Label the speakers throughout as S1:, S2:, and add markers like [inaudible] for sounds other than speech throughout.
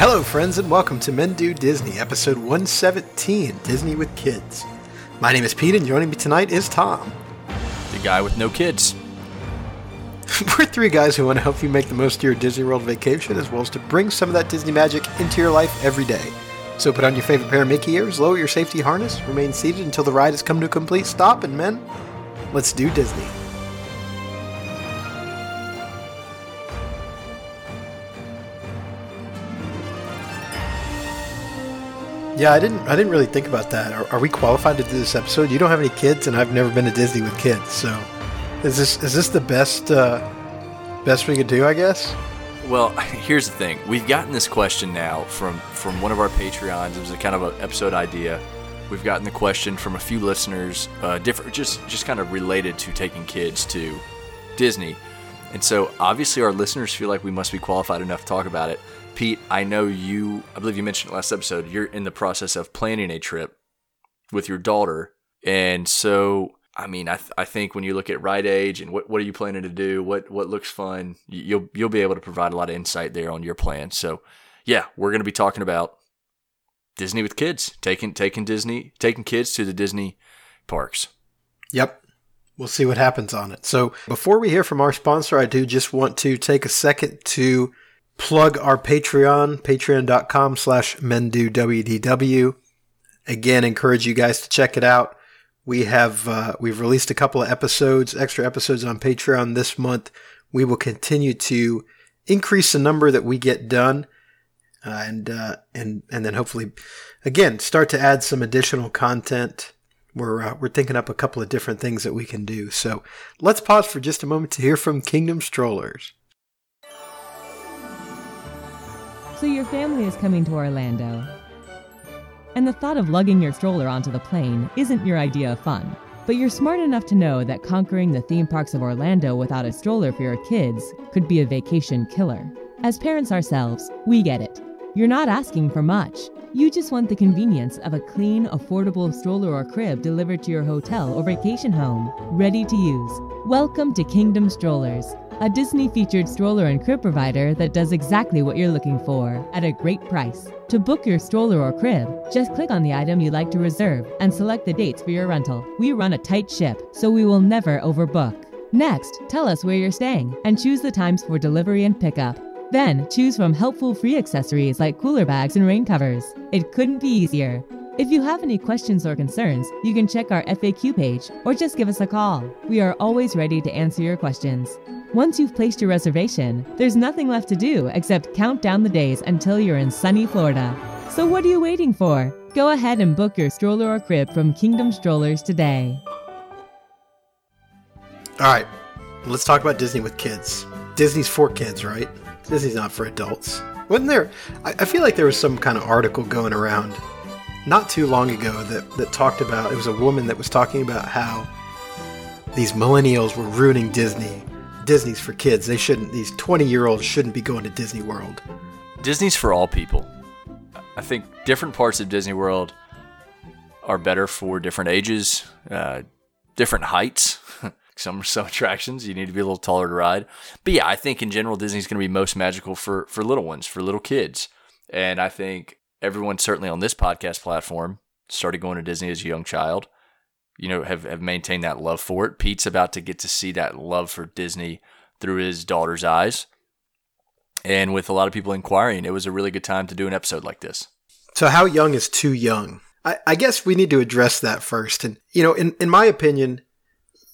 S1: Hello, friends, and welcome to Men Do Disney, episode 117 Disney with Kids. My name is Pete, and joining me tonight is Tom.
S2: The guy with no kids. [laughs]
S1: We're three guys who want to help you make the most of your Disney World vacation, as well as to bring some of that Disney magic into your life every day. So put on your favorite pair of Mickey ears, lower your safety harness, remain seated until the ride has come to a complete stop, and men, let's do Disney. Yeah, I didn't. I didn't really think about that. Are, are, we qualified to do this episode? You don't have any kids, and I've never been to Disney with kids. So, is this is this the best uh, best we could do? I guess.
S2: Well, [laughs] here's the thing. We've gotten this question now from from one of our Patreons. It was a kind of an episode idea. We've gotten the question from a few listeners, uh, different, just just kind of related to taking kids to Disney, and so obviously our listeners feel like we must be qualified enough to talk about it. Pete, I know you, I believe you mentioned last episode, you're in the process of planning a trip with your daughter. And so, I mean, I, th- I think when you look at right age and what, what are you planning to do, what, what looks fun, you'll, you'll be able to provide a lot of insight there on your plan. So, yeah, we're going to be talking about Disney with kids, taking, taking Disney, taking kids to the Disney parks.
S1: Yep. We'll see what happens on it. So, before we hear from our sponsor, I do just want to take a second to plug our Patreon, patreon.com slash mendowdw. Again, encourage you guys to check it out. We have, uh, we've released a couple of episodes, extra episodes on Patreon this month. We will continue to increase the number that we get done. Uh, and, uh, and, and then hopefully, again, start to add some additional content. We're, uh, we're thinking up a couple of different things that we can do. So let's pause for just a moment to hear from Kingdom Strollers.
S3: So your family is coming to Orlando. And the thought of lugging your stroller onto the plane isn't your idea of fun. But you're smart enough to know that conquering the theme parks of Orlando without a stroller for your kids could be a vacation killer. As parents ourselves, we get it. You're not asking for much. You just want the convenience of a clean, affordable stroller or crib delivered to your hotel or vacation home, ready to use. Welcome to Kingdom Strollers a Disney featured stroller and crib provider that does exactly what you're looking for at a great price. To book your stroller or crib, just click on the item you'd like to reserve and select the dates for your rental. We run a tight ship, so we will never overbook. Next, tell us where you're staying and choose the times for delivery and pickup. Then, choose from helpful free accessories like cooler bags and rain covers. It couldn't be easier. If you have any questions or concerns, you can check our FAQ page or just give us a call. We are always ready to answer your questions. Once you've placed your reservation, there's nothing left to do except count down the days until you're in sunny Florida. So what are you waiting for? Go ahead and book your stroller or crib from Kingdom Strollers today.
S1: All right, let's talk about Disney with kids. Disney's for kids, right? Disney's not for adults. Wasn't there? I, feel like there was some kind of article going around not too long ago that, that talked about it was a woman that was talking about how these millennials were ruining Disney Disney's for kids. They shouldn't. These twenty-year-olds shouldn't be going to Disney World.
S2: Disney's for all people. I think different parts of Disney World are better for different ages, uh, different heights. [laughs] some some attractions you need to be a little taller to ride. But yeah, I think in general Disney's going to be most magical for for little ones, for little kids. And I think everyone certainly on this podcast platform started going to Disney as a young child you know, have, have maintained that love for it. Pete's about to get to see that love for Disney through his daughter's eyes. And with a lot of people inquiring, it was a really good time to do an episode like this.
S1: So, how young is too young? I, I guess we need to address that first. And, you know, in, in my opinion,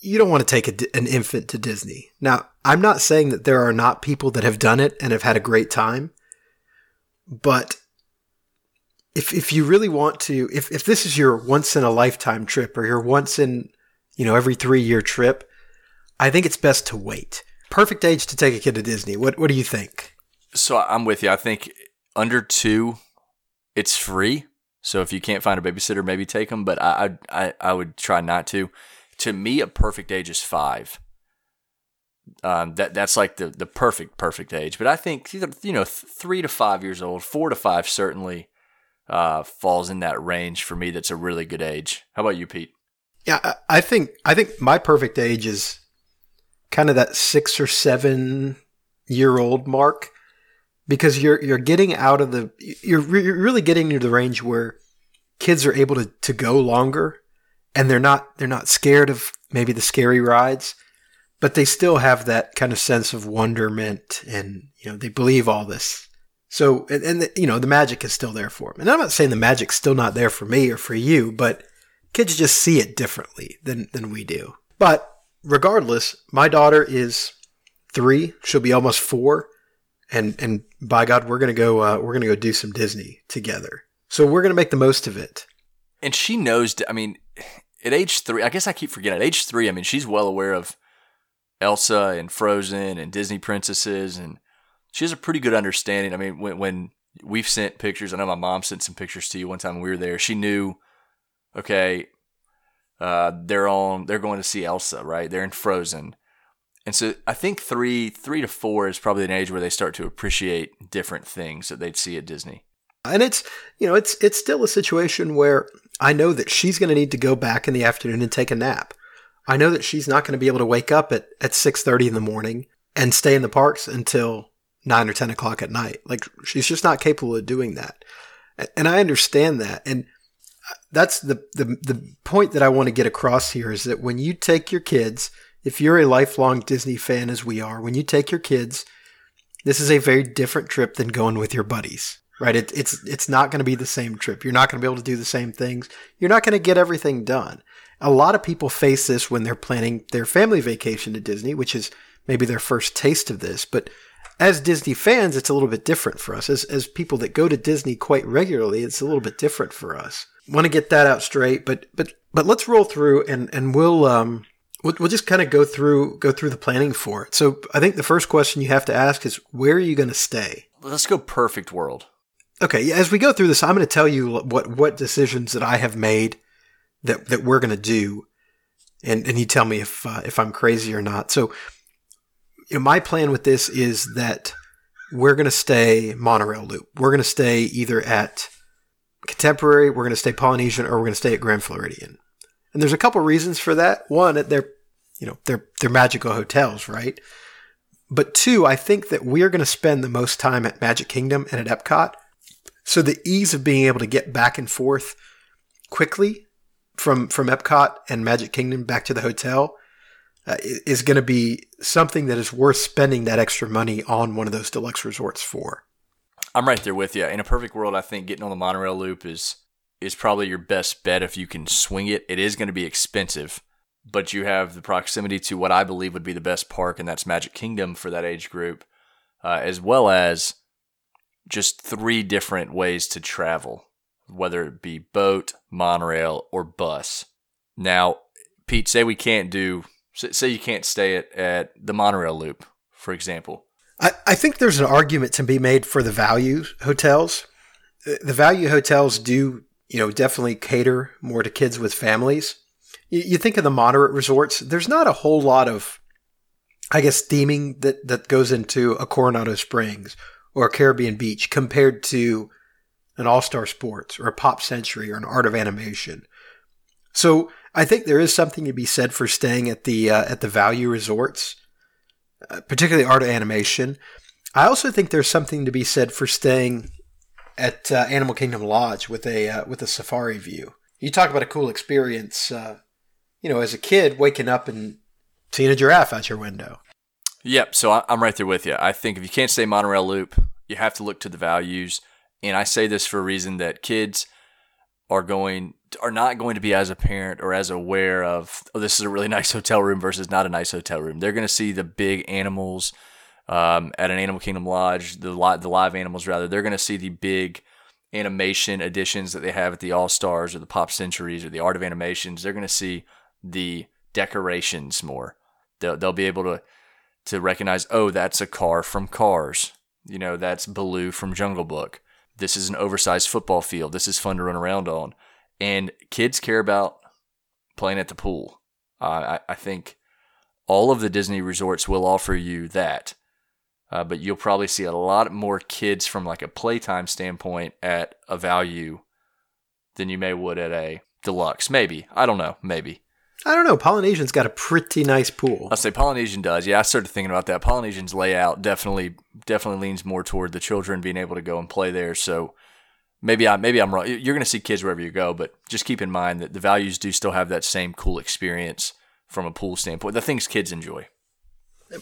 S1: you don't want to take a, an infant to Disney. Now, I'm not saying that there are not people that have done it and have had a great time, but if if you really want to, if if this is your once in a lifetime trip or your once in, you know, every three year trip, I think it's best to wait. Perfect age to take a kid to Disney. What what do you think?
S2: So I'm with you. I think under two, it's free. So if you can't find a babysitter, maybe take them. But I I I would try not to. To me, a perfect age is five. Um, that that's like the the perfect perfect age. But I think you know three to five years old, four to five certainly uh, falls in that range for me. That's a really good age. How about you, Pete?
S1: Yeah, I think I think my perfect age is kind of that six or seven year old mark. because you're you're getting out of the you're you're really getting into the range where kids are able to to go longer and they're not they're not scared of maybe the scary rides but they still have that kind of sense of wonderment and you know they believe all this so and, and the, you know the magic is still there for them and i'm not saying the magic's still not there for me or for you but kids just see it differently than than we do but regardless my daughter is three she'll be almost four and and by god we're gonna go uh, we're gonna go do some disney together so we're gonna make the most of it
S2: And she knows. I mean, at age three, I guess I keep forgetting. At age three, I mean, she's well aware of Elsa and Frozen and Disney princesses, and she has a pretty good understanding. I mean, when when we've sent pictures, I know my mom sent some pictures to you one time we were there. She knew, okay, uh, they're on. They're going to see Elsa, right? They're in Frozen. And so I think three three to four is probably an age where they start to appreciate different things that they'd see at Disney.
S1: and it's you know it's it's still a situation where I know that she's going to need to go back in the afternoon and take a nap. I know that she's not going to be able to wake up at at six thirty in the morning and stay in the parks until nine or ten o'clock at night. Like she's just not capable of doing that, and I understand that. And that's the the the point that I want to get across here is that when you take your kids, if you're a lifelong Disney fan as we are, when you take your kids, this is a very different trip than going with your buddies right? It, it's it's not going to be the same trip. You're not going to be able to do the same things. You're not going to get everything done. A lot of people face this when they're planning their family vacation to Disney, which is maybe their first taste of this. But as Disney fans, it's a little bit different for us. As as people that go to Disney quite regularly, it's a little bit different for us. Want to get that out straight, but but but let's roll through and and we'll um we'll, we'll just kind of go through go through the planning for it. So I think the first question you have to ask is where are you going to stay?
S2: Let's go perfect world.
S1: Okay, as we go through this, I'm going to tell you what what decisions that I have made that that we're going to do, and and you tell me if uh, if I'm crazy or not. So, you know, my plan with this is that we're going to stay monorail loop. We're going to stay either at Contemporary, we're going to stay Polynesian, or we're going to stay at Grand Floridian. And there's a couple reasons for that. One, they're you know they're they're magical hotels, right? But two, I think that we're going to spend the most time at Magic Kingdom and at Epcot. So the ease of being able to get back and forth quickly from from Epcot and Magic Kingdom back to the hotel uh, is going to be something that is worth spending that extra money on one of those deluxe resorts for.
S2: I'm right there with you. In a perfect world, I think getting on the monorail loop is is probably your best bet if you can swing it. It is going to be expensive, but you have the proximity to what I believe would be the best park, and that's Magic Kingdom for that age group, uh, as well as just three different ways to travel, whether it be boat, monorail, or bus. Now, Pete, say we can't do, say you can't stay at, at the monorail loop, for example.
S1: I, I think there's an argument to be made for the value hotels. Uh, the value hotels do, you know, definitely cater more to kids with families. You, you think of the moderate resorts, there's not a whole lot of, I guess, theming that, that goes into a Coronado Springs or a Caribbean Beach compared to an All Star Sports or a Pop Century or an Art of Animation. So I think there is something to be said for staying at the uh, at the value resorts, uh, particularly Art Animation. I also think there's something to be said for staying at uh, Animal Kingdom Lodge with a uh, with a safari view. You talk about a cool experience. Uh, you know, as a kid, waking up and seeing a giraffe out your window.
S2: Yep. So I'm right there with you. I think if you can't stay monorail loop, you have to look to the values. And I say this for a reason that kids are going are not going to be as apparent or as aware of oh this is a really [laughs] nice hotel room versus not a nice hotel room. They're going to see the big animals um, at an Animal Kingdom lodge, the li- the live animals rather. They're going to see the big animation additions that they have at the All Stars or the Pop Centuries or the Art of Animations. They're going to see the decorations more. They'll, they'll be able to to recognize, oh, that's a car from Cars. You know, that's Baloo from Jungle Book. This is an oversized football field. This is fun to run around on. And kids care about playing at the pool. Uh, I, I think all of the Disney resorts will offer you that. Uh, but you'll probably see a lot more kids from like a playtime standpoint at a value than you may would at a deluxe. Maybe. I don't know. Maybe.
S1: I don't know. Polynesian's got a pretty nice pool.
S2: I'll say Polynesian does. Yeah, I started thinking about that. Polynesian's layout definitely definitely leans more toward the children being able to go and play there. So maybe I maybe I'm wrong. You're going to see kids wherever you go, but just keep in mind that the values do still have that same cool experience from a pool standpoint. The things kids enjoy.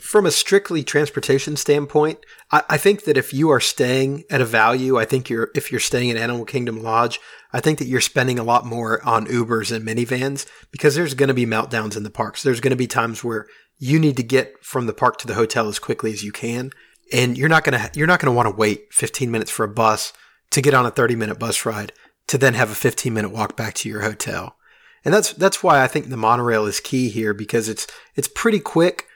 S1: From a strictly transportation standpoint, I, I think that if you are staying at a value, I think you're if you're staying at Animal Kingdom Lodge, I think that you're spending a lot more on Ubers and minivans because there's going to be meltdowns in the parks. There's going to be times where you need to get from the park to the hotel as quickly as you can, and you're not to you're not to want to wait 15 minutes for a bus to get on a 30 minute bus ride to then have a 15 minute walk back to your hotel. And that's that's why I think the monorail is key here because it's it's pretty quick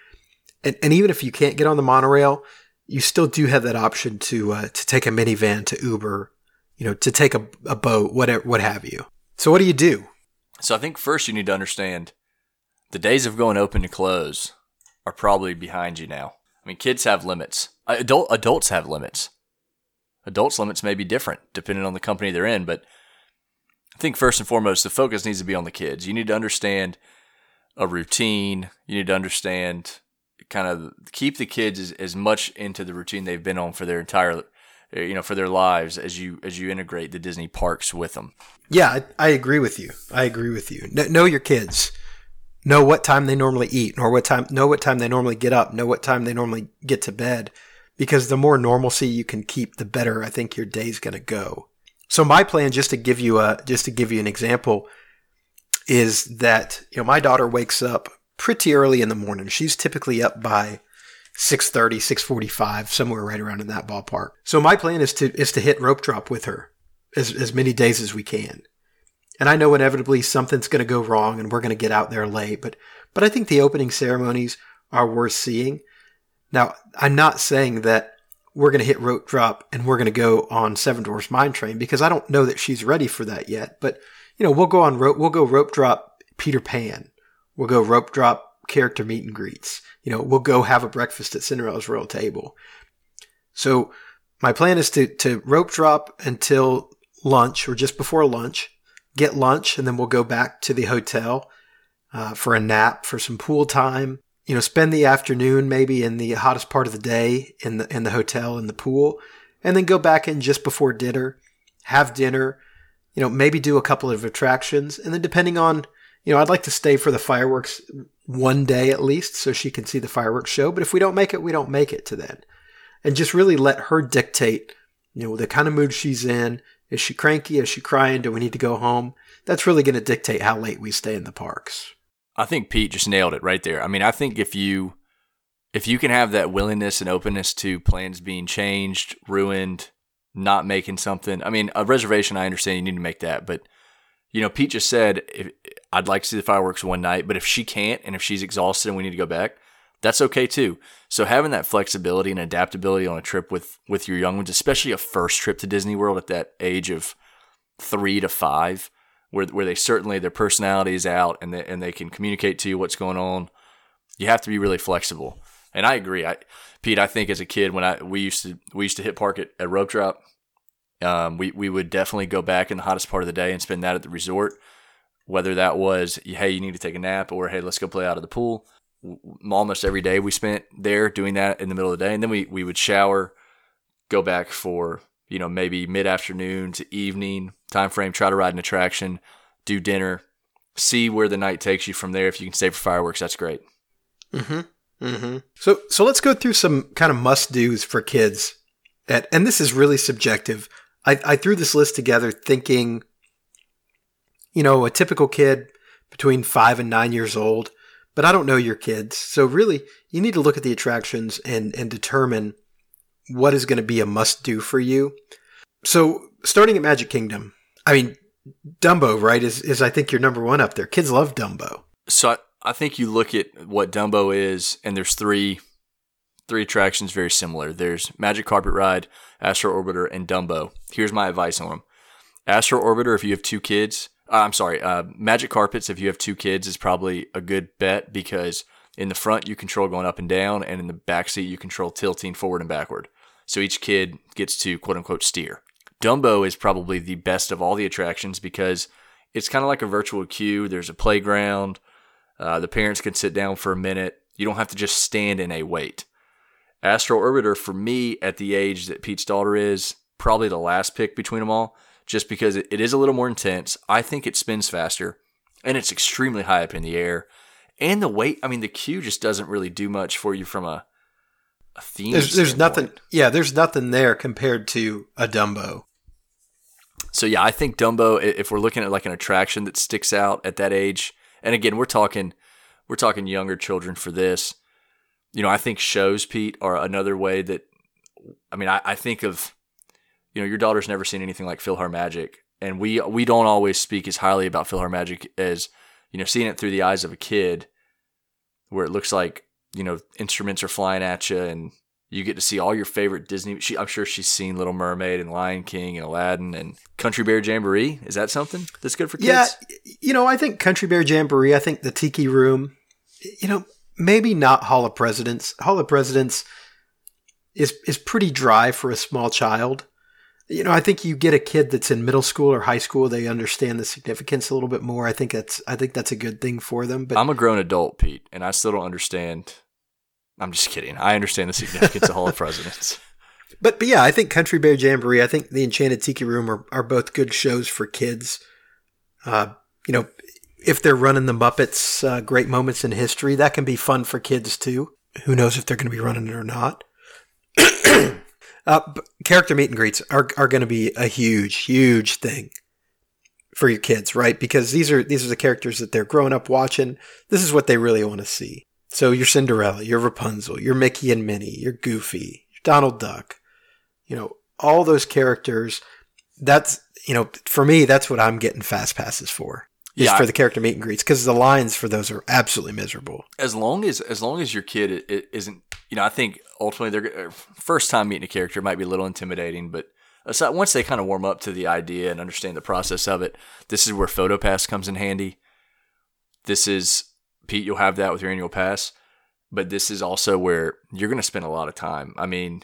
S1: and, and even if you can't get on the monorail, you still do have that option to uh, to take a minivan to Uber, you know, to take a, a boat, whatever, what have you. So what do you do?
S2: So I think first you need to understand the days of going open to close are probably behind you now. I mean, kids have limits. Adult adults have limits. Adults' limits may be different depending on the company they're in, but I think first and foremost, the focus needs to be on the kids. You need to understand a routine. You need to understand kind of keep the kids as, as much into the routine they've been on for their entire eh, you know for their lives as you as you integrate the Disney parks with them.
S1: Yeah, I, I agree with you. I agree with you. know your kids. Know what time they normally eat, or what time know what time they normally get up, know what time they normally get to bed. Because the more normalcy you can keep, the better I think your day's gonna go. So my plan, just to give you a just to give you an example, is that you know my daughter wakes up pretty early in the morning. She's typically up by 6:30, 6:45, somewhere right around in that ballpark. So my plan is to is to hit rope drop with her as as many days as we can. And I know inevitably something's going to go wrong and we're going to get out there late, but but I think the opening ceremonies are worth seeing. Now, I'm not saying that we're going to hit rope drop and we're going to go on Seven Dwarfs Mine Train because I don't know that she's ready for that yet. But you know, we'll go on rope. We'll go rope drop Peter Pan We'll go rope drop character meet and greets. You know, we'll go have a breakfast at Cinderella's Royal Table. So my plan is to, to rope drop until lunch or just before lunch, get lunch, and then we'll go back to the hotel uh, for a nap, for some pool time. You know, spend the afternoon maybe in the hottest part of the day in the in the hotel in the pool, and then go back in just before dinner, have dinner. You know, maybe do a couple of attractions, and then depending on you know, I'd like to stay for the fireworks one day at least so she can see the fireworks show. But if we don't make it, we don't make it to then. And just really let her dictate, you know, the kind of mood she's in. Is she cranky? Is she crying? Do we need to go home? That's really going to dictate how late we stay in the parks.
S2: I think Pete just nailed it right there. I mean, I think if you if you can have that willingness and openness to plans being changed, ruined, not making something. I mean, a reservation I understand you need to make that, but you know, Pete just said I'd like to see the fireworks one night, but if she can't and if she's exhausted and we need to go back, that's okay too. So having that flexibility and adaptability on a trip with with your young ones, especially a first trip to Disney World at that age of three to five, where where they certainly their personality is out and they, and they can communicate to you what's going on. You have to be really flexible. And I agree. I Pete, I think as a kid when I we used to we used to hit park at, at rope drop, um, we we would definitely go back in the hottest part of the day and spend that at the resort whether that was hey you need to take a nap or hey let's go play out of the pool almost every day we spent there doing that in the middle of the day and then we, we would shower go back for you know maybe mid-afternoon to evening time frame try to ride an attraction do dinner see where the night takes you from there if you can stay for fireworks. That's great.
S1: Mm-hmm. Mm-hmm. So so let's go through some kind of must do's for kids. At, and this is really subjective. I, I threw this list together thinking you know, a typical kid between five and nine years old, but I don't know your kids. So really, you need to look at the attractions and, and determine what is going to be a must do for you. So starting at Magic Kingdom, I mean, Dumbo, right, is, is I think your number one up there. Kids love Dumbo.
S2: So I, I think you look at what Dumbo is, and there's three three attractions very similar. There's Magic Carpet Ride, Astro Orbiter, and Dumbo. Here's my advice on them. Astro Orbiter, if you have two kids, uh, I'm sorry, uh, Magic Carpets, if you have two kids, is probably a good bet because in the front you control going up and down, and in the back seat you control tilting forward and backward. So each kid gets to quote unquote steer. Dumbo is probably the best of all the attractions because it's kind of like a virtual queue. There's a playground. Uh, the parents can sit down for a minute. You don't have to just stand in a wait. Astro Orbiter, for me, at the age that Pete's daughter is, probably the last pick between them all, just because it, is a little more intense. I think it spins faster, and it's extremely high up in the air. And the weight, I mean, the queue just doesn't really do much for you from a, a theme.
S1: There's, there's nothing. Yeah, there's nothing there compared to a Dumbo.
S2: So yeah, I think Dumbo. If we're looking at like an attraction that sticks out at that age, and again, we're talking, we're talking younger children for this. You know, I think shows, Pete, are another way that. I mean, I, I think of, you know, your daughter's never seen anything like PhilharMagic, and we we don't always speak as highly about PhilharMagic as, you know, seeing it through the eyes of a kid, where it looks like you know instruments are flying at you and you get to see all your favorite Disney. She, I'm sure she's seen Little Mermaid and Lion King and Aladdin and Country Bear Jamboree. Is that something that's good for kids?
S1: Yeah, you know, I think Country Bear Jamboree. I think the Tiki Room. You know, maybe not Hall of Presidents. Hall of Presidents is is pretty dry for a small child. You know, I think you get a kid that's in middle school or high school, they understand the significance a little bit more. I think that's I think that's a good thing for them. But
S2: I'm a grown adult, Pete, and I still don't understand. I'm just kidding. I understand the significance of Hall of [laughs] Presidents.
S1: But but yeah, I think Country Bear Jamboree, I think the Enchanted Tiki Room are, are both good shows for kids. Uh, you know, if they're running the Muppets uh, Great Moments in History, that can be fun for kids too. Who knows if they're going to be running it or not. [clears throat] uh, character meet and greets are, are going to be a huge, huge thing for your kids, right? Because these are these are the characters that they're growing up watching. This is what they really want to see. So you're Cinderella, you're Rapunzel, you're Mickey and Minnie, you're Goofy, you're Donald Duck. You know, all those characters. That's you know, for me, that's what I'm getting fast passes for. Is
S2: Yeah,
S1: for the character meet and greets because the lines for those are absolutely miserable.
S2: As long as as long as your kid isn't, you know, I think ultimately they're first time meeting a character might be a little intimidating, but aside, once they kind of warm up to the idea and understand the process of it, this is where PhotoPass comes in handy. This is Pete. You'll have that with your annual pass, but this is also where you're going to spend a lot of time. I mean,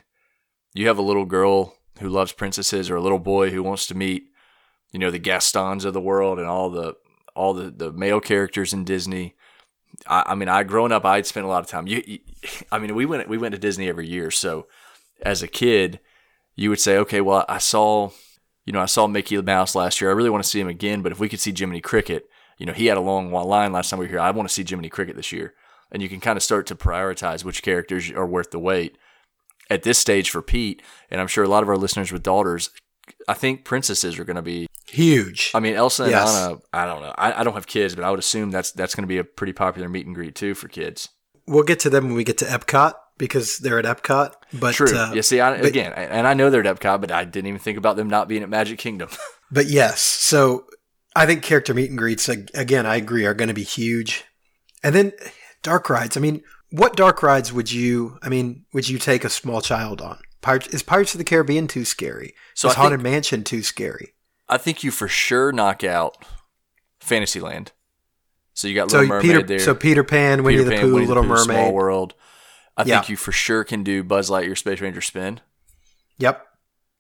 S2: you have a little girl who loves princesses, or a little boy who wants to meet, you know, the Gastons of the world and all the all the the male characters in Disney. I, I mean, I growing up, I'd spent a lot of time. You, you, [laughs] I mean, we went we went to Disney every year. So, as a kid, you would say, okay, well, I saw, you know, I saw Mickey Mouse last year. I really want to see him again. But if we could see Jiminy Cricket, you know, he had a long line last time we were here. I want to see Jiminy Cricket this year. And you can kind of start to prioritize which characters are worth the wait. At this stage for Pete, and I'm sure a lot of our listeners with daughters, I think princesses are going to be
S1: Huge.
S2: I mean, Elsa and
S1: Yes.
S2: Anna. I don't know. I, I don't have kids, but I would assume that's that's going to be a pretty popular meet and greet too for kids.
S1: we'll get to them when we get to Epcot because they're at Epcot. But
S2: True.
S1: uh,
S2: you see, I,
S1: but-
S2: again, and I know they're at Epcot, but I didn't even think about them not being at Magic Kingdom. [laughs]
S1: But yes, so I think character meet and greets again. I agree are going to be huge, and then dark rides. I mean, what dark rides would you? I mean, would you take a small child on? Pirates is Pirates of the Caribbean too scary?
S2: So
S1: is Haunted Mansion too scary?
S2: I think you for sure knock out Fantasyland. So you got
S1: So
S2: Little Mermaid
S1: Peter,
S2: there.
S1: so Peter Pan, Winnie
S2: Peter
S1: the
S2: Pan,
S1: Pooh,
S2: Winnie the
S1: Little
S2: Pooh,
S1: Mermaid.
S2: Small World. I
S1: Yeah.
S2: think you for sure can do Buzz Lightyear Space Ranger Spin.
S1: Yep,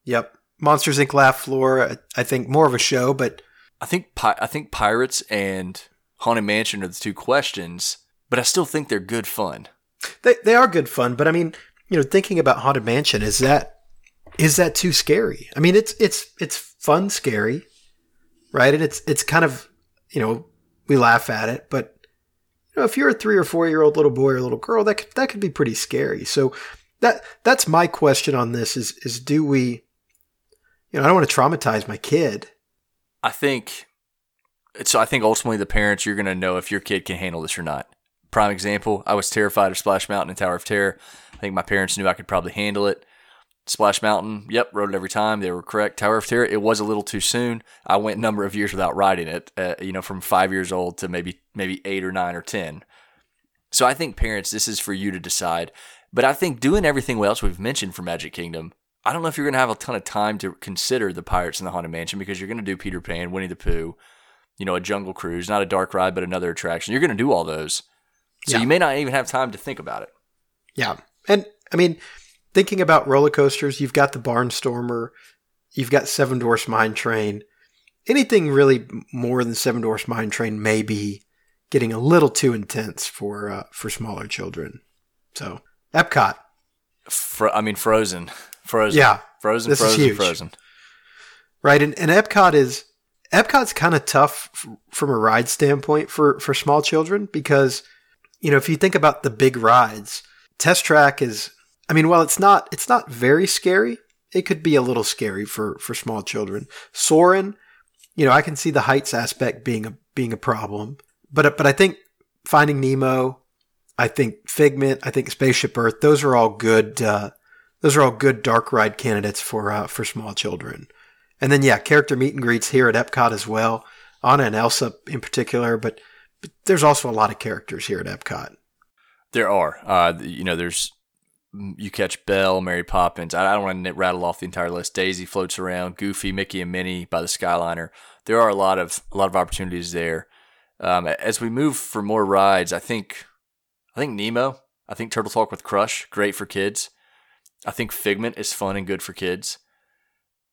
S1: yep. Monsters Inc. Laugh Floor. I think more of a show, but
S2: I think I think Pirates and Haunted Mansion are the two questions, but I still think they're good fun.
S1: They they are good fun, but I mean, you know, thinking about Haunted Mansion is that is that too scary? I mean, it's it's it's fun scary, right? And it's it's kind of you know we laugh at it, but you know if you're a three or four year old little boy or little girl, that could, that could be pretty scary. So that that's my question on this is is do we, you know, I don't want to traumatize my kid.
S2: I think so. I think ultimately the parents you're going to know if your kid can handle this or not. Prime example: I was terrified of Splash Mountain and Tower of Terror. I think my parents knew I could probably handle it. Splash Mountain, yep, rode it every time. They were correct. Tower of Terror, it was a little too soon. I went a number of years without riding it. Uh, you know, from five years old to maybe maybe eight or nine or ten. So I think parents, this is for you to decide. But I think doing everything else we've mentioned for Magic Kingdom, I don't know if you're going to have a ton of time to consider the Pirates and the Haunted Mansion because you're going to do Peter Pan, Winnie the Pooh, you know, a Jungle Cruise, not a dark ride, but another attraction. You're going to do all those. So
S1: Yeah.
S2: you may not even have time to think about it.
S1: Yeah. And I mean, thinking about roller coasters, you've got the Barnstormer, you've got Seven Dwarfs Mine Train. Anything really more than Seven Dwarfs Mine Train may be getting a little too intense for uh, for smaller children. So Epcot,
S2: Fro- I mean, Frozen, Frozen,
S1: yeah,
S2: Frozen,
S1: this is
S2: Frozen,
S1: huge.
S2: Frozen.
S1: right. And, and Epcot is Epcot's kind of tough f- from a ride standpoint for for small children because you know if you think about the big rides, Test Track is. I mean, while it's not it's not very scary, it could be a little scary for for small children. Soarin', you know, I can see the heights aspect being a being a problem, but but I think Finding Nemo, I think Figment, I think Spaceship Earth, those are all good. Uh, those are all good dark ride candidates for uh, for small children. And then yeah, character meet and greets here at Epcot as well. Anna and Elsa in particular, but, but there's also a lot of characters here at Epcot.
S2: There are, uh, you know, there's you catch Belle, Mary Poppins. I I don't want to rattle off the entire list. Daisy floats around, Goofy, Mickey, and Minnie by the Skyliner. There are a lot of a lot of opportunities there. Um, as we move for more rides, I think I think Nemo. I think Turtle Talk with Crush, great for kids. I think Figment is fun and good for kids.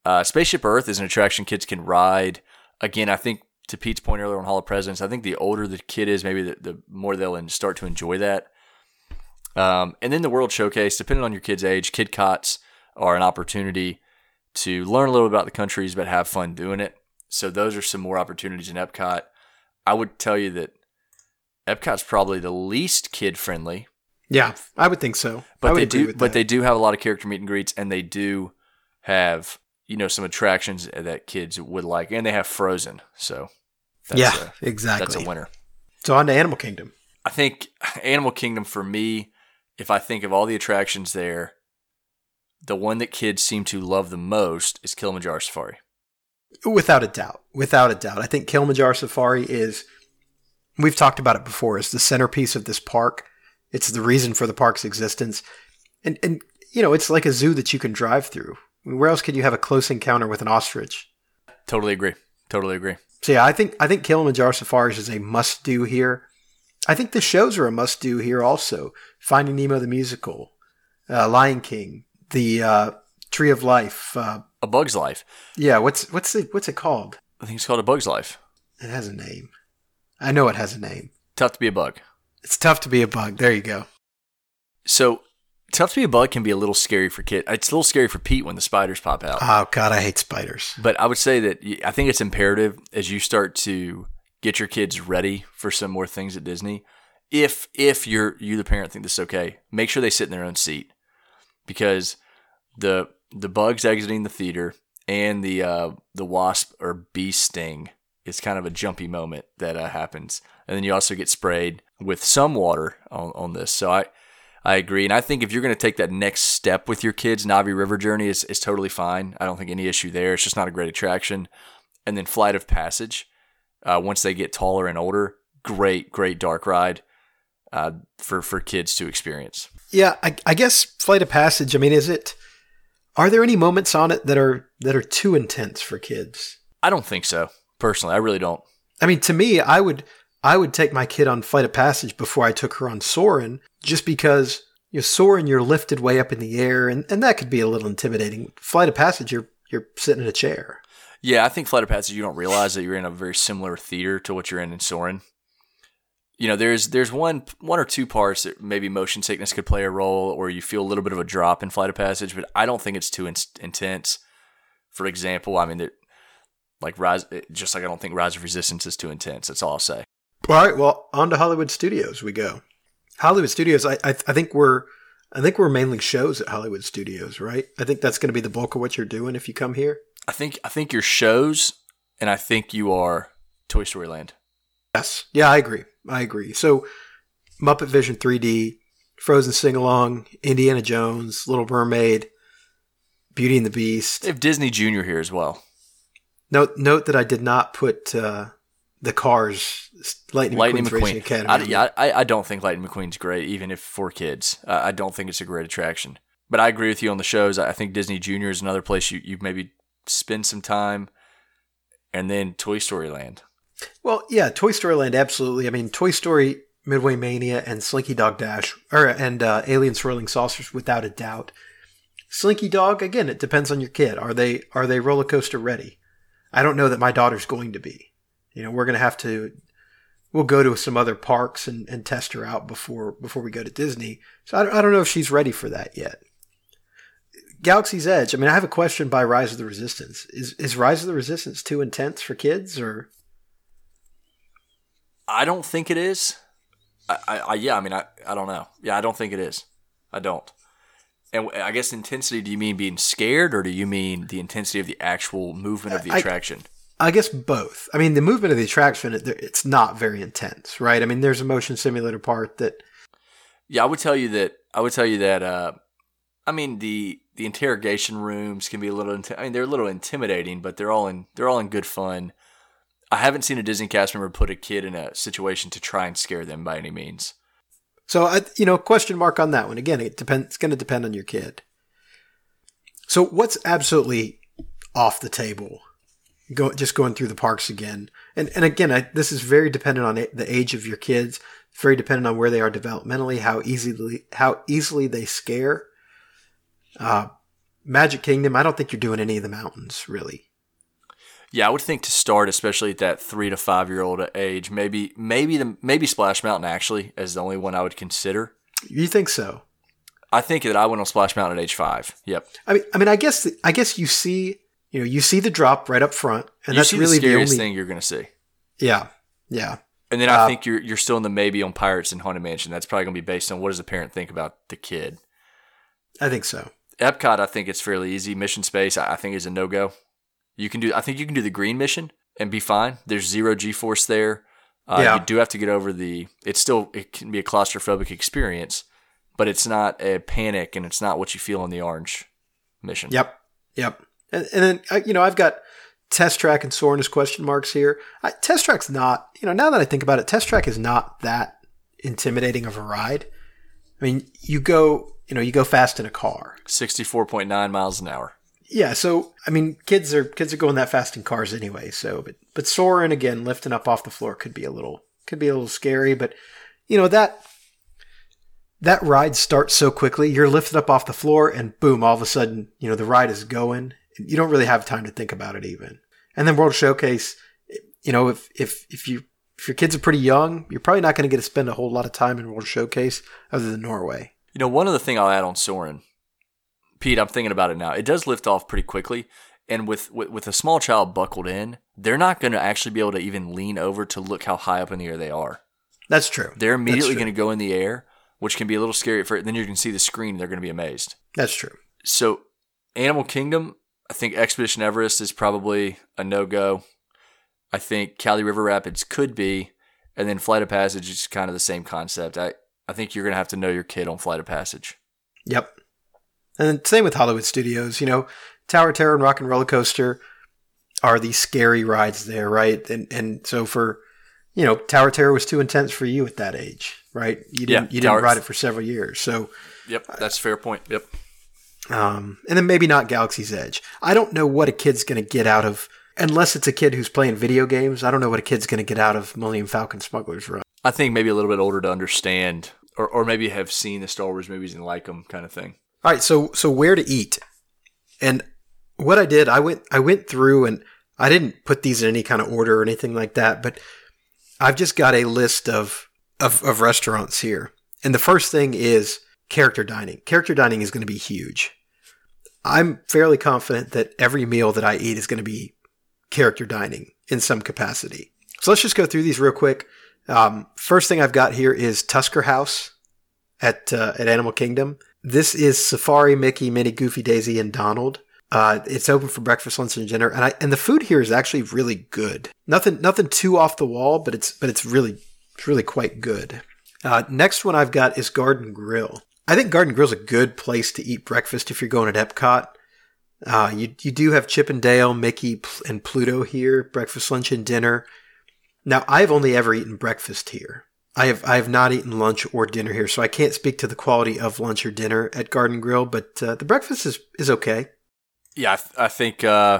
S2: Uh, Spaceship Earth is an attraction kids can ride. Again, I think to Pete's point earlier on Hall of Presidents, I think the older the kid is, maybe the, the more they'll start to enjoy that. Um, and then the World Showcase, depending on your kid's age, Kidcots are an opportunity to learn a little about the countries, but have fun doing it. So those are some more opportunities in Epcot. I would tell you that Epcot's probably the least kid friendly,
S1: Yeah, I would think so.
S2: But they do but they do have a lot of character meet and greets, and they do have you know some attractions that kids would like, and they have Frozen. So that's
S1: yeah,
S2: a,
S1: exactly.
S2: that's a winner.
S1: So on to Animal Kingdom.
S2: I think Animal Kingdom for me, if I think of all the attractions there, the one that kids seem to love the most is Kilimanjaro Safari.
S1: Without a doubt. Without a doubt. I think Kilimanjaro Safari is, we've talked about it before, is the centerpiece of this park. It's the reason for the park's existence. And, and you know, it's like a zoo that you can drive through. Where else could you have a close encounter with an ostrich?
S2: Totally agree. Totally agree.
S1: So yeah, I think I think Kilimanjaro Safaris is a must do here. I think the shows are a must do here also. Finding Nemo the musical, uh, Lion King, the uh, Tree of Life. Uh,
S2: A Bug's Life.
S1: yeah, what's what's it what's it called?
S2: I think it's called A Bug's Life.
S1: It has a name. I know it has a name.
S2: Tough to be a bug.
S1: It's tough to be a bug. There you go.
S2: So, Tough to be a bug can be a little scary for kids. It's a little scary for Pete when the spiders pop out.
S1: Oh God, I hate spiders.
S2: But I would say that I think it's imperative as you start to get your kids ready for some more things at Disney. If if you're you the parent think this is okay, make sure they sit in their own seat because the the bugs exiting the theater and the uh, the wasp or bee sting is kind of a jumpy moment that uh, happens, and then you also get sprayed with some water on, on this. So I I agree, and I think if you're going to take that next step with your kids, Na'vi River Journey is is totally fine. I don't think any issue there. It's just not a great attraction. And then Flight of Passage, uh, once they get taller and older, great great dark ride uh, for for kids to experience.
S1: Yeah, I, I guess Flight of Passage. I mean, is it? Are there any moments on it that are that are too intense for kids?
S2: I don't think so personally. I really don't.
S1: I mean, to me, I would I would take my kid on Flight of Passage before I took her on Soarin', just because you're soaring, you're lifted way up in the air, and, and that could be a little intimidating. Flight of Passage, you're you're sitting in a chair.
S2: Yeah, I think Flight of Passage, you don't realize that you're in a very similar theater to what you're in in Soarin'. You know, there's there's one one or two parts that maybe motion sickness could play a role, or you feel a little bit of a drop in Flight of Passage, but I don't think it's too in- intense. For example, I mean, there- like Rise, just like I don't think Rise of Resistance is too intense. That's all I'll say.
S1: All right, well, on to Hollywood Studios we go. Hollywood Studios, I I, I think we're I think we're mainly shows at Hollywood Studios, right? I think that's going to be the bulk of what you're doing if you come here.
S2: I think I think your shows, and I think you are Toy Story Land.
S1: Yes. Yeah, I agree. I agree. So, Muppet Vision 3D, Frozen Sing Along, Indiana Jones, Little Mermaid, Beauty and the Beast.
S2: They have Disney Junior here as well.
S1: Note note that I did not put uh, the Cars Lightning,
S2: Lightning
S1: McQueen's Racing
S2: McQueen.
S1: Academy.
S2: I, I, I don't think Lightning McQueen's great, even if for kids. Uh, I don't think it's a great attraction. But I agree with you on the shows. I think Disney Junior is another place you, you maybe spend some time, and then Toy Story Land.
S1: Well, yeah, Toy Story Land, absolutely. I mean, Toy Story, Midway Mania, and Slinky Dog Dash, or and uh, Alien Swirling Saucers, without a doubt. Slinky Dog, again, it depends on your kid. Are they are they roller coaster ready? I don't know that my daughter's going to be. You know, we're going to have to we'll go to some other parks and, and test her out before before we go to Disney. So I, I don't know if she's ready for that yet. Galaxy's Edge. I mean, I have a question by Rise of the Resistance. Is is Rise of the Resistance too intense for kids, or
S2: I don't think it is. I, I, I yeah, I mean, I, I don't know. Yeah, I don't think it is. I don't. And I guess intensity. Do you mean being scared, or do you mean the intensity of the actual movement of the attraction?
S1: I guess both. I mean, the movement of the attraction, it- it's not very intense, right? I mean, there's a motion simulator part that
S2: Yeah, I would tell you that. I would tell you that. Uh, I mean the the interrogation rooms can be a little. I mean, they're a little intimidating, but they're all in they're all in good fun. I haven't seen a Disney cast member put a kid in a situation to try and scare them by any means.
S1: So I, you know, question mark on that one. Again, it depends. It's going to depend on your kid. So what's absolutely off the table? Go just going through the parks again, and and again, I, this is very dependent on it- the age of your kids. It's very dependent on where they are developmentally, how easily how easily they scare. Uh, Magic Kingdom. I don't think you're doing any of the mountains really.
S2: Yeah, I would think to start, especially at that three to five year old age, maybe maybe the maybe Splash Mountain actually as the only one I would consider.
S1: You think so?
S2: I think that I went on Splash Mountain at age five. Yep,
S1: I mean, I mean, I guess I guess you see, you know, you see the drop right up front, and
S2: you
S1: that's really
S2: the scariest
S1: the only.
S2: thing you're going to see.
S1: Yeah, yeah.
S2: And then I
S1: Uh,
S2: think you're you're still in the maybe on Pirates and Haunted Mansion. That's probably going to be based on what does the parent think about the kid.
S1: I think so.
S2: Epcot, I think it's fairly easy. Mission Space, I I think is a no go. You can do. I think you can do the green mission and be fine. There's zero G force there. Uh,
S1: Yeah.
S2: You do have to get over the. It's still. It can be a claustrophobic experience, but it's not a panic, and it's not what you feel on the orange mission.
S1: Yep, yep. And, and then uh, you know I've got Test Track and Soarin' as question marks here. I, Test Track's not. You know now that I think about it, Test Track is not that intimidating of a ride. I mean, you go. You know, you go fast in a car.
S2: Sixty-four point nine miles an hour.
S1: Yeah, so I mean, kids are kids are going that fast in cars anyway. So, but but Soarin' again, lifting up off the floor could be a little could be a little scary. But you know that that ride starts so quickly. You're lifted up off the floor, and boom! All of a sudden, you know the ride is going. You don't really have time to think about it even. And then World Showcase, you know, if if if you if your kids are pretty young, you're probably not going to get to spend a whole lot of time in World Showcase other than Norway.
S2: You know, one other thing I'll add on Soarin', Pete, I'm thinking about it now. It does lift off pretty quickly, and with with, with a small child buckled in, they're not going to actually be able to even lean over to look how high up in the air they are.
S1: That's true.
S2: They're immediately going to go in the air, which can be a little scary. For then you can see the screen, and they're going to be amazed.
S1: That's true.
S2: So, Animal Kingdom, I think Expedition Everest is probably a no go. I think Kali River Rapids could be, and then Flight of Passage is kind of the same concept. I I think you're going to have to know your kid on Flight of Passage.
S1: Yep. And same with Hollywood Studios. You know, Tower Terror and Rock and Roller Coaster are these scary rides there, right? And and so for you know, Tower Terror was too intense for you at that age, right? You didn't
S2: Yeah,
S1: you didn't ride it for several years. So
S2: Yep, that's a fair point. Yep.
S1: Um and then maybe not Galaxy's Edge. I don't know what a kid's gonna get out of unless it's a kid who's playing video games, I don't know what a kid's gonna get out of Millennium Falcon Smuggler's Run.
S2: I think maybe a little bit older to understand, or, or maybe have seen the Star Wars movies and like them, kind of thing.
S1: All right, so so where to eat? And what I did, I went I went through and I didn't put these in any kind of order or anything like that, but I've just got a list of of, of restaurants here. And the first thing is character dining. Character dining is going to be huge. I'm fairly confident that every meal that I eat is going to be character dining in some capacity. So let's just go through these real quick. Um, first thing I've got here is Tusker House at uh, at Animal Kingdom. This is Safari, Mickey, Minnie, Goofy, Daisy, and Donald. Uh, it's open for breakfast, lunch, and dinner, and I and the food here is actually really good. Nothing nothing too off the wall, but it's but it's really it's really quite good. Uh, next one I've got is Garden Grill. I think Garden Grill's a good place to eat breakfast if you're going at Epcot. Uh, you you do have Chip and Dale, Mickey, and Pluto here, breakfast, lunch, and dinner. Now I've only ever eaten breakfast here. I have I have not eaten lunch or dinner here, so I can't speak to the quality of lunch or dinner at Garden Grill. But uh, the breakfast is is okay.
S2: Yeah, I, th- I think uh,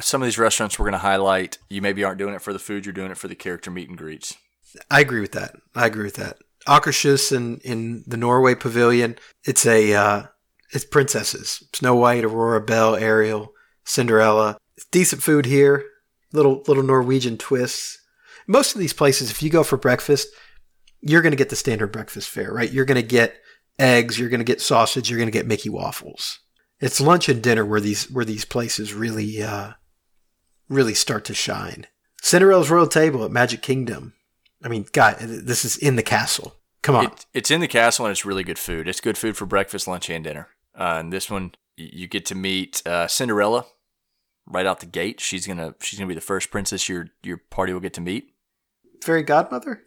S2: some of these restaurants we're going to highlight, you maybe aren't doing it for the food, you're doing it for the character meet and greets.
S1: I agree with that. I agree with that. Akershus in in the Norway Pavilion. It's a uh, it's princesses: Snow White, Aurora, Belle, Ariel, Cinderella. It's decent food here. Little little Norwegian twists. most of these places, if you go for breakfast, you're going to get the standard breakfast fare, right? You're going to get eggs, you're going to get sausage, you're going to get Mickey waffles. It's lunch and dinner where these where these places really uh, really start to shine. Cinderella's Royal Table at Magic Kingdom. I mean, God, this is in the castle. Come on,
S2: it, it's in the castle and it's really good food. It's good food for breakfast, lunch, and dinner. Uh, and this one, you get to meet uh, Cinderella right out the gate. She's gonna she's gonna be the first princess your your party will get to meet.
S1: Fairy godmother.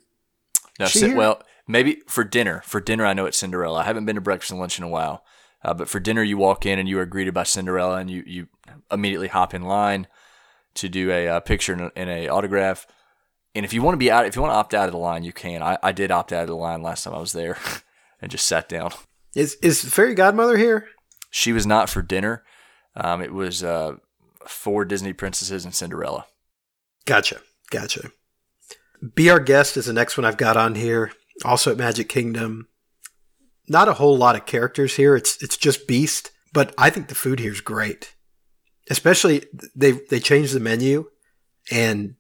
S2: No, well, maybe for dinner. For dinner, I know it's Cinderella. I haven't been to breakfast and lunch in a while, uh, but for dinner, you walk in and you are greeted by Cinderella, and you you immediately hop in line to do a, a uh, picture and a, and a, autograph. And if you want to be out, if you want to opt out of the line, you can. I, I did opt out of the line last time I was there, [laughs] and just sat down.
S1: Is is fairy godmother here?
S2: She was not for dinner. Um, it was uh, for Disney princesses and Cinderella.
S1: Gotcha, gotcha. Be Our Guest is the next one I've got on here. Also at Magic Kingdom. Not a whole lot of characters here. It's it's just Beast, but I think the food here is great. Especially they they changed the menu, and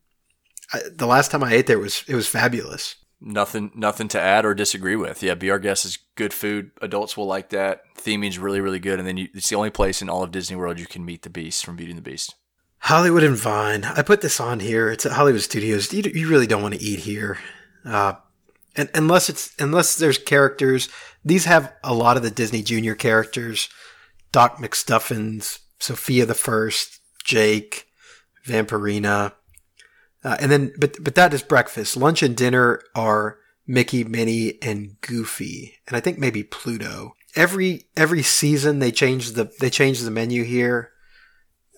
S1: I, the last time I ate there was it was fabulous.
S2: Nothing nothing to add or disagree with. Yeah, Be Our Guest is good food. Adults will like that. Theming's really really good, and then you, it's the only place in all of Disney World you can meet the Beast from Beauty and the Beast.
S1: Hollywood and Vine. I put this on here. It's at Hollywood Studios. You, you really don't want to eat here, uh, and unless it's unless there's characters. These have a lot of the Disney Junior characters: Doc McStuffins, Sofia the First, Jake, Vampirina, uh, and then but but that is breakfast. Lunch and dinner are Mickey, Minnie, and Goofy, and I think maybe Pluto. Every every season they change the they change the menu here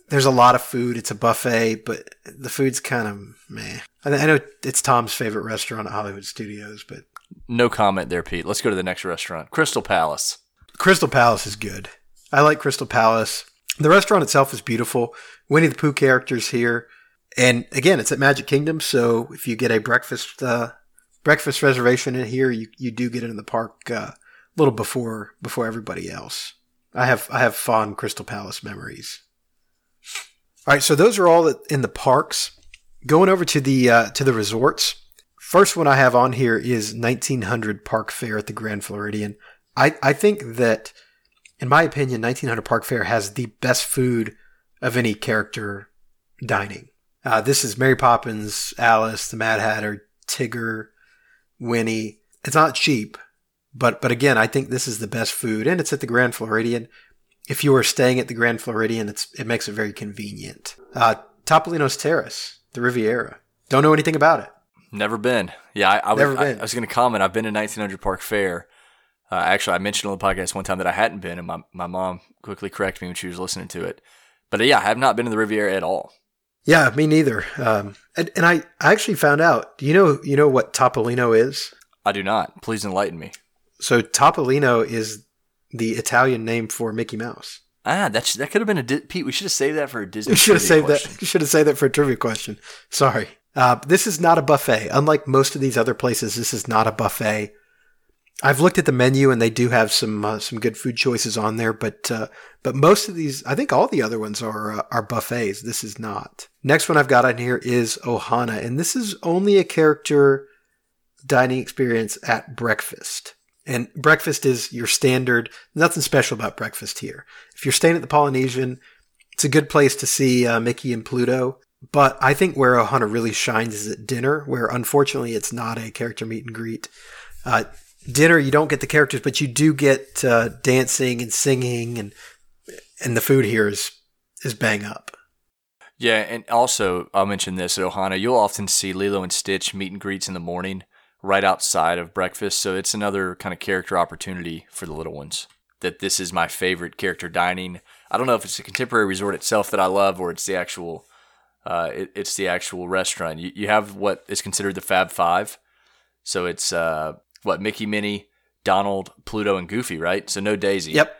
S1: there's a lot of food. It's a buffet, but the food's kind of meh. I know it's Tom's favorite restaurant at Hollywood Studios, but
S2: no comment there, Pete. Let's go to the next restaurant, Crystal Palace.
S1: Crystal Palace is good. I like Crystal Palace. The restaurant itself is beautiful. Winnie the Pooh characters here, and again, it's at Magic Kingdom. So if you get a breakfast uh, breakfast reservation in here, you you do get into the park uh, a little before before everybody else. I have I have fond Crystal Palace memories. All right, so those are all in the parks. Going over to the uh, to the resorts. First one I have on here is 1900 Park Fare at the Grand Floridian. I, I think that, in my opinion, 1900 Park Fare has the best food of any character dining. Uh, this is Mary Poppins, Alice, the Mad Hatter, Tigger, Winnie. It's not cheap, but but again, I think this is the best food, and it's at the Grand Floridian if you are staying at the Grand Floridian, it's, it makes it very convenient. Uh, Topolino's Terrace, the Riviera. Don't know anything about it.
S2: Never been. Yeah, I, I Never was, been. I, I was going to comment. I've been to 1900 Park Fare. Uh, actually, I mentioned on the podcast one time that I hadn't been, and my, my mom quickly corrected me when she was listening to it. But yeah, I have not been to the Riviera at all.
S1: Yeah, me neither. Um, and, and I, I actually found out. Do you know you know what Topolino is?
S2: I do not. Please enlighten me.
S1: So Topolino is the Italian name for Mickey Mouse.
S2: Ah, that's that could have been a Di- Pete. We should have saved that for a Disney.
S1: We should have saved
S2: question. [laughs]
S1: that. Should have saved that for a trivia question. Sorry. Uh, this is not a buffet. Unlike most of these other places, this is not a buffet. I've looked at the menu and they do have some uh, some good food choices on there, but uh, but most of these, I think all the other ones are uh, are buffets. This is not. Next one I've got on here is Ohana, and this is only a character dining experience at breakfast. And breakfast is your standard, nothing special about breakfast here. If you're staying at the Polynesian, it's a good place to see uh, Mickey and Pluto. But I think where Ohana really shines is at dinner, where unfortunately it's not a character meet and greet. Uh, dinner, you don't get the characters, but you do get uh, dancing and singing, and and the food here is is bang up.
S2: Yeah, and also I'll mention this at Ohana, you'll often see Lilo and Stitch meet and greets in the morning right outside of breakfast. So it's another kind of character opportunity for the little ones. That this is my favorite character dining. I don't know if it's the contemporary resort itself that I love or it's the actual uh, it, it's the actual restaurant. You, you have what is considered the Fab Five. So it's uh, what Mickey, Minnie, Donald, Pluto, and Goofy, right? So no Daisy.
S1: Yep.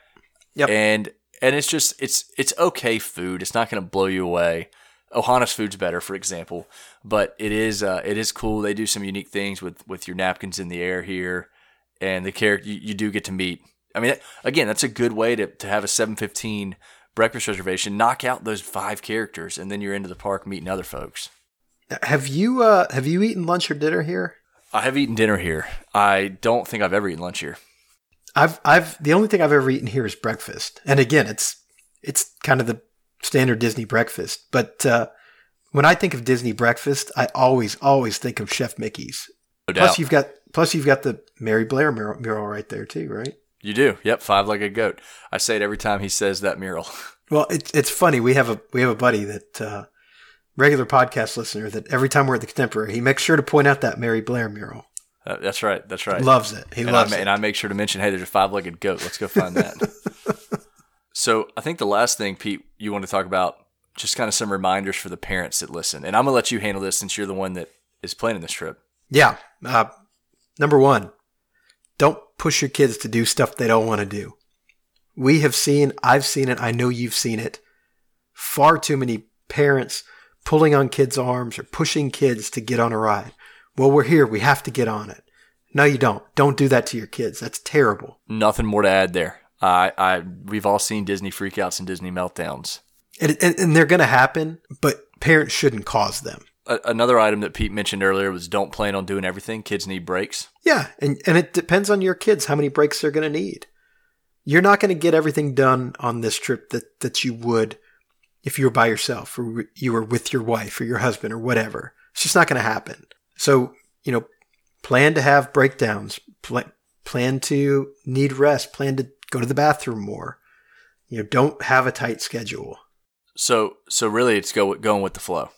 S2: Yep. And and it's just it's it's okay food. It's not going to blow you away. Ohana's food's better, for example, but it is uh, it is cool. They do some unique things with with your napkins in the air here, and the character you, you do get to meet. I mean, again, that's a good way to to have a seven fifteen breakfast reservation. Knock out those five characters, and then you're into the park meeting other folks.
S1: Have you uh, have you eaten lunch or dinner here?
S2: I have eaten dinner here. I don't think I've ever eaten lunch here.
S1: I've I've the only thing I've ever eaten here is breakfast, and again, it's it's kind of the standard Disney breakfast. But uh, when I think of Disney breakfast, I always always think of Chef Mickey's.
S2: No
S1: Plus, you've got plus you've got the Mary Blair mural, mural right there too, right?
S2: You do. Yep, five-legged goat. I say it every time he says that mural. [laughs]
S1: Well, it's it's funny. We have a we have a buddy that uh, regular podcast listener that every time we're at the Contemporary, he makes sure to point out that Mary Blair mural.
S2: Uh, that's right. That's right.
S1: Loves it. He
S2: and
S1: loves
S2: I,
S1: it.
S2: And I make sure to mention, hey, there's a five-legged goat. Let's go find that. [laughs] so I think the last thing, Pete, you want to talk about, just kind of some reminders for the parents that listen. And I'm gonna let you handle this since you're the one that is planning this trip.
S1: Yeah. Uh, number one, don't push your kids to do stuff they don't want to do. We have seen, I've seen it, I know you've seen it. Far too many parents pulling on kids' arms or pushing kids to get on a ride. Well, we're here. We have to get on it. No, you don't. Don't do that to your kids. That's terrible.
S2: Nothing more to add there. I, I, we've all seen Disney freakouts and Disney meltdowns.
S1: And, and, and they're going to happen, but parents shouldn't cause them.
S2: A, another item that Pete mentioned earlier was don't plan on doing everything. Kids need breaks.
S1: Yeah, and, and it depends on your kids how many breaks they're going to need. You're not going to get everything done on this trip that, that you would if you were by yourself or you were with your wife or your husband or whatever. It's just not going to happen. So, you know, plan to have breakdowns, pl- plan to need rest, plan to go to the bathroom more. You know, don't have a tight schedule.
S2: So, so really, it's go going with the flow.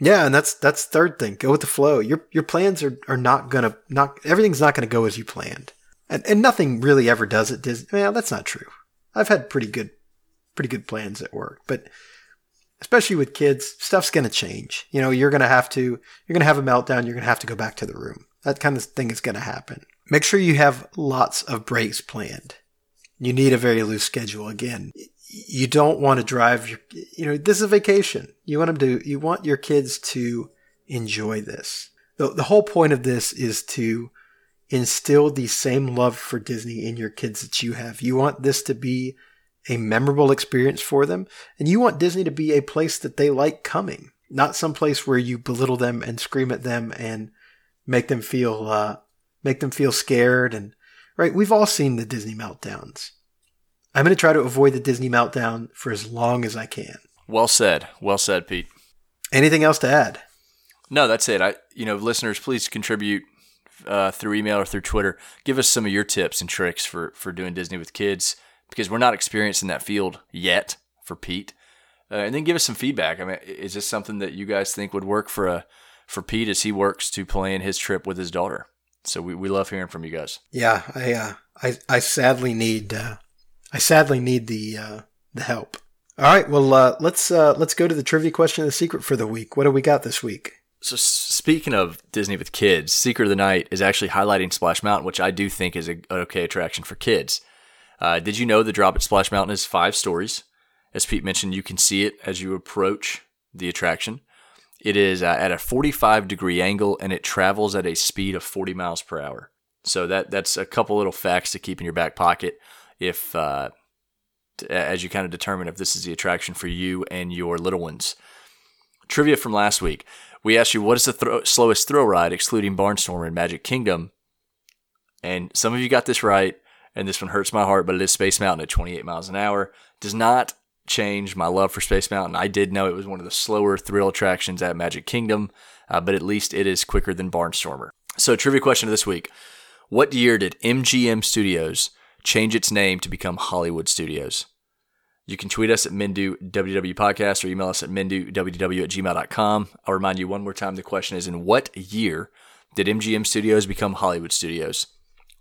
S1: Yeah, and that's that's third thing. Go with the flow. Your your plans are, are not gonna not everything's not gonna go as you planned. And and nothing really ever does at Disney. Well, that's not true. I've had pretty good pretty good plans at work, but especially with kids, stuff's gonna change. You know, you're gonna have to you're gonna have a meltdown, you're gonna have to go back to the room. That kind of thing is gonna happen. Make sure you have lots of breaks planned. You need a very loose schedule again you don't want to drive your you know this is a vacation you want them to you want your kids to enjoy this the, the whole point of this is to instill the same love for disney in your kids that you have you want this to be a memorable experience for them and you want disney to be a place that they like coming not some place where you belittle them and scream at them and make them feel uh, make them feel scared and right we've all seen the disney meltdowns I'm going to try to avoid the Disney meltdown for as long as I can.
S2: Well said. Well said, Pete.
S1: Anything else to add?
S2: No, that's it. I, you know, listeners, please contribute uh, through email or through Twitter. Give us some of your tips and tricks for for doing Disney with kids because we're not experienced in that field yet. For Pete, uh, and then give us some feedback. I mean, is this something that you guys think would work for a for Pete as he works to plan his trip with his daughter? So we, we love hearing from you guys.
S1: Yeah, I uh, I I sadly need uh, I sadly need the uh, the help. All right, well uh, let's uh, let's go to the trivia question of the secret for the week. What do we got this week?
S2: So speaking of Disney with kids, Secret of the Night is actually highlighting Splash Mountain, which I do think is a, an okay attraction for kids. Uh, did you know the drop at Splash Mountain is five stories? As Pete mentioned, you can see it as you approach the attraction. It is uh, at a 45 degree angle and it travels at a speed of 40 miles per hour. So that that's a couple little facts to keep in your back pocket if uh, as you kind of determine if this is the attraction for you and your little ones. Trivia from last week. We asked you what is the thro- slowest thrill ride excluding Barnstormer in Magic Kingdom, and some of you got this right. And this one hurts my heart, but it is Space Mountain at 28 miles an hour. Does not change my love for Space Mountain. I did know it was one of the slower thrill attractions at Magic Kingdom, uh, but at least it is quicker than Barnstormer. So, trivia question of this week: What year did MGM Studios change its name to become Hollywood Studios? You can tweet us at MenduWW Podcast or email us at MenduWW at gmail.com. I'll remind you one more time the question is In what year did MGM Studios become Hollywood Studios?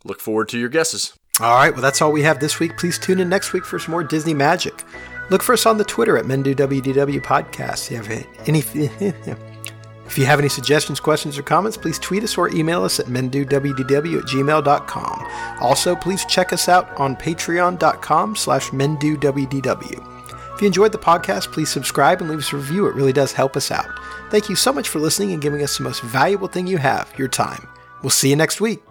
S2: Look forward to your guesses.
S1: All right, well that's all we have this week. Please tune in next week for some more Disney magic. Look for us on the Twitter at MenduWDW Podcast. If you have any, [laughs] if you have any suggestions, questions, or comments, please tweet us or email us at MenduWDW at gmail.com. Also, please check us out on patreon.com slash MenduWDW. If you enjoyed the podcast, please subscribe and leave us a review. It really does help us out. Thank you so much for listening and giving us the most valuable thing you have, your time. We'll see you next week.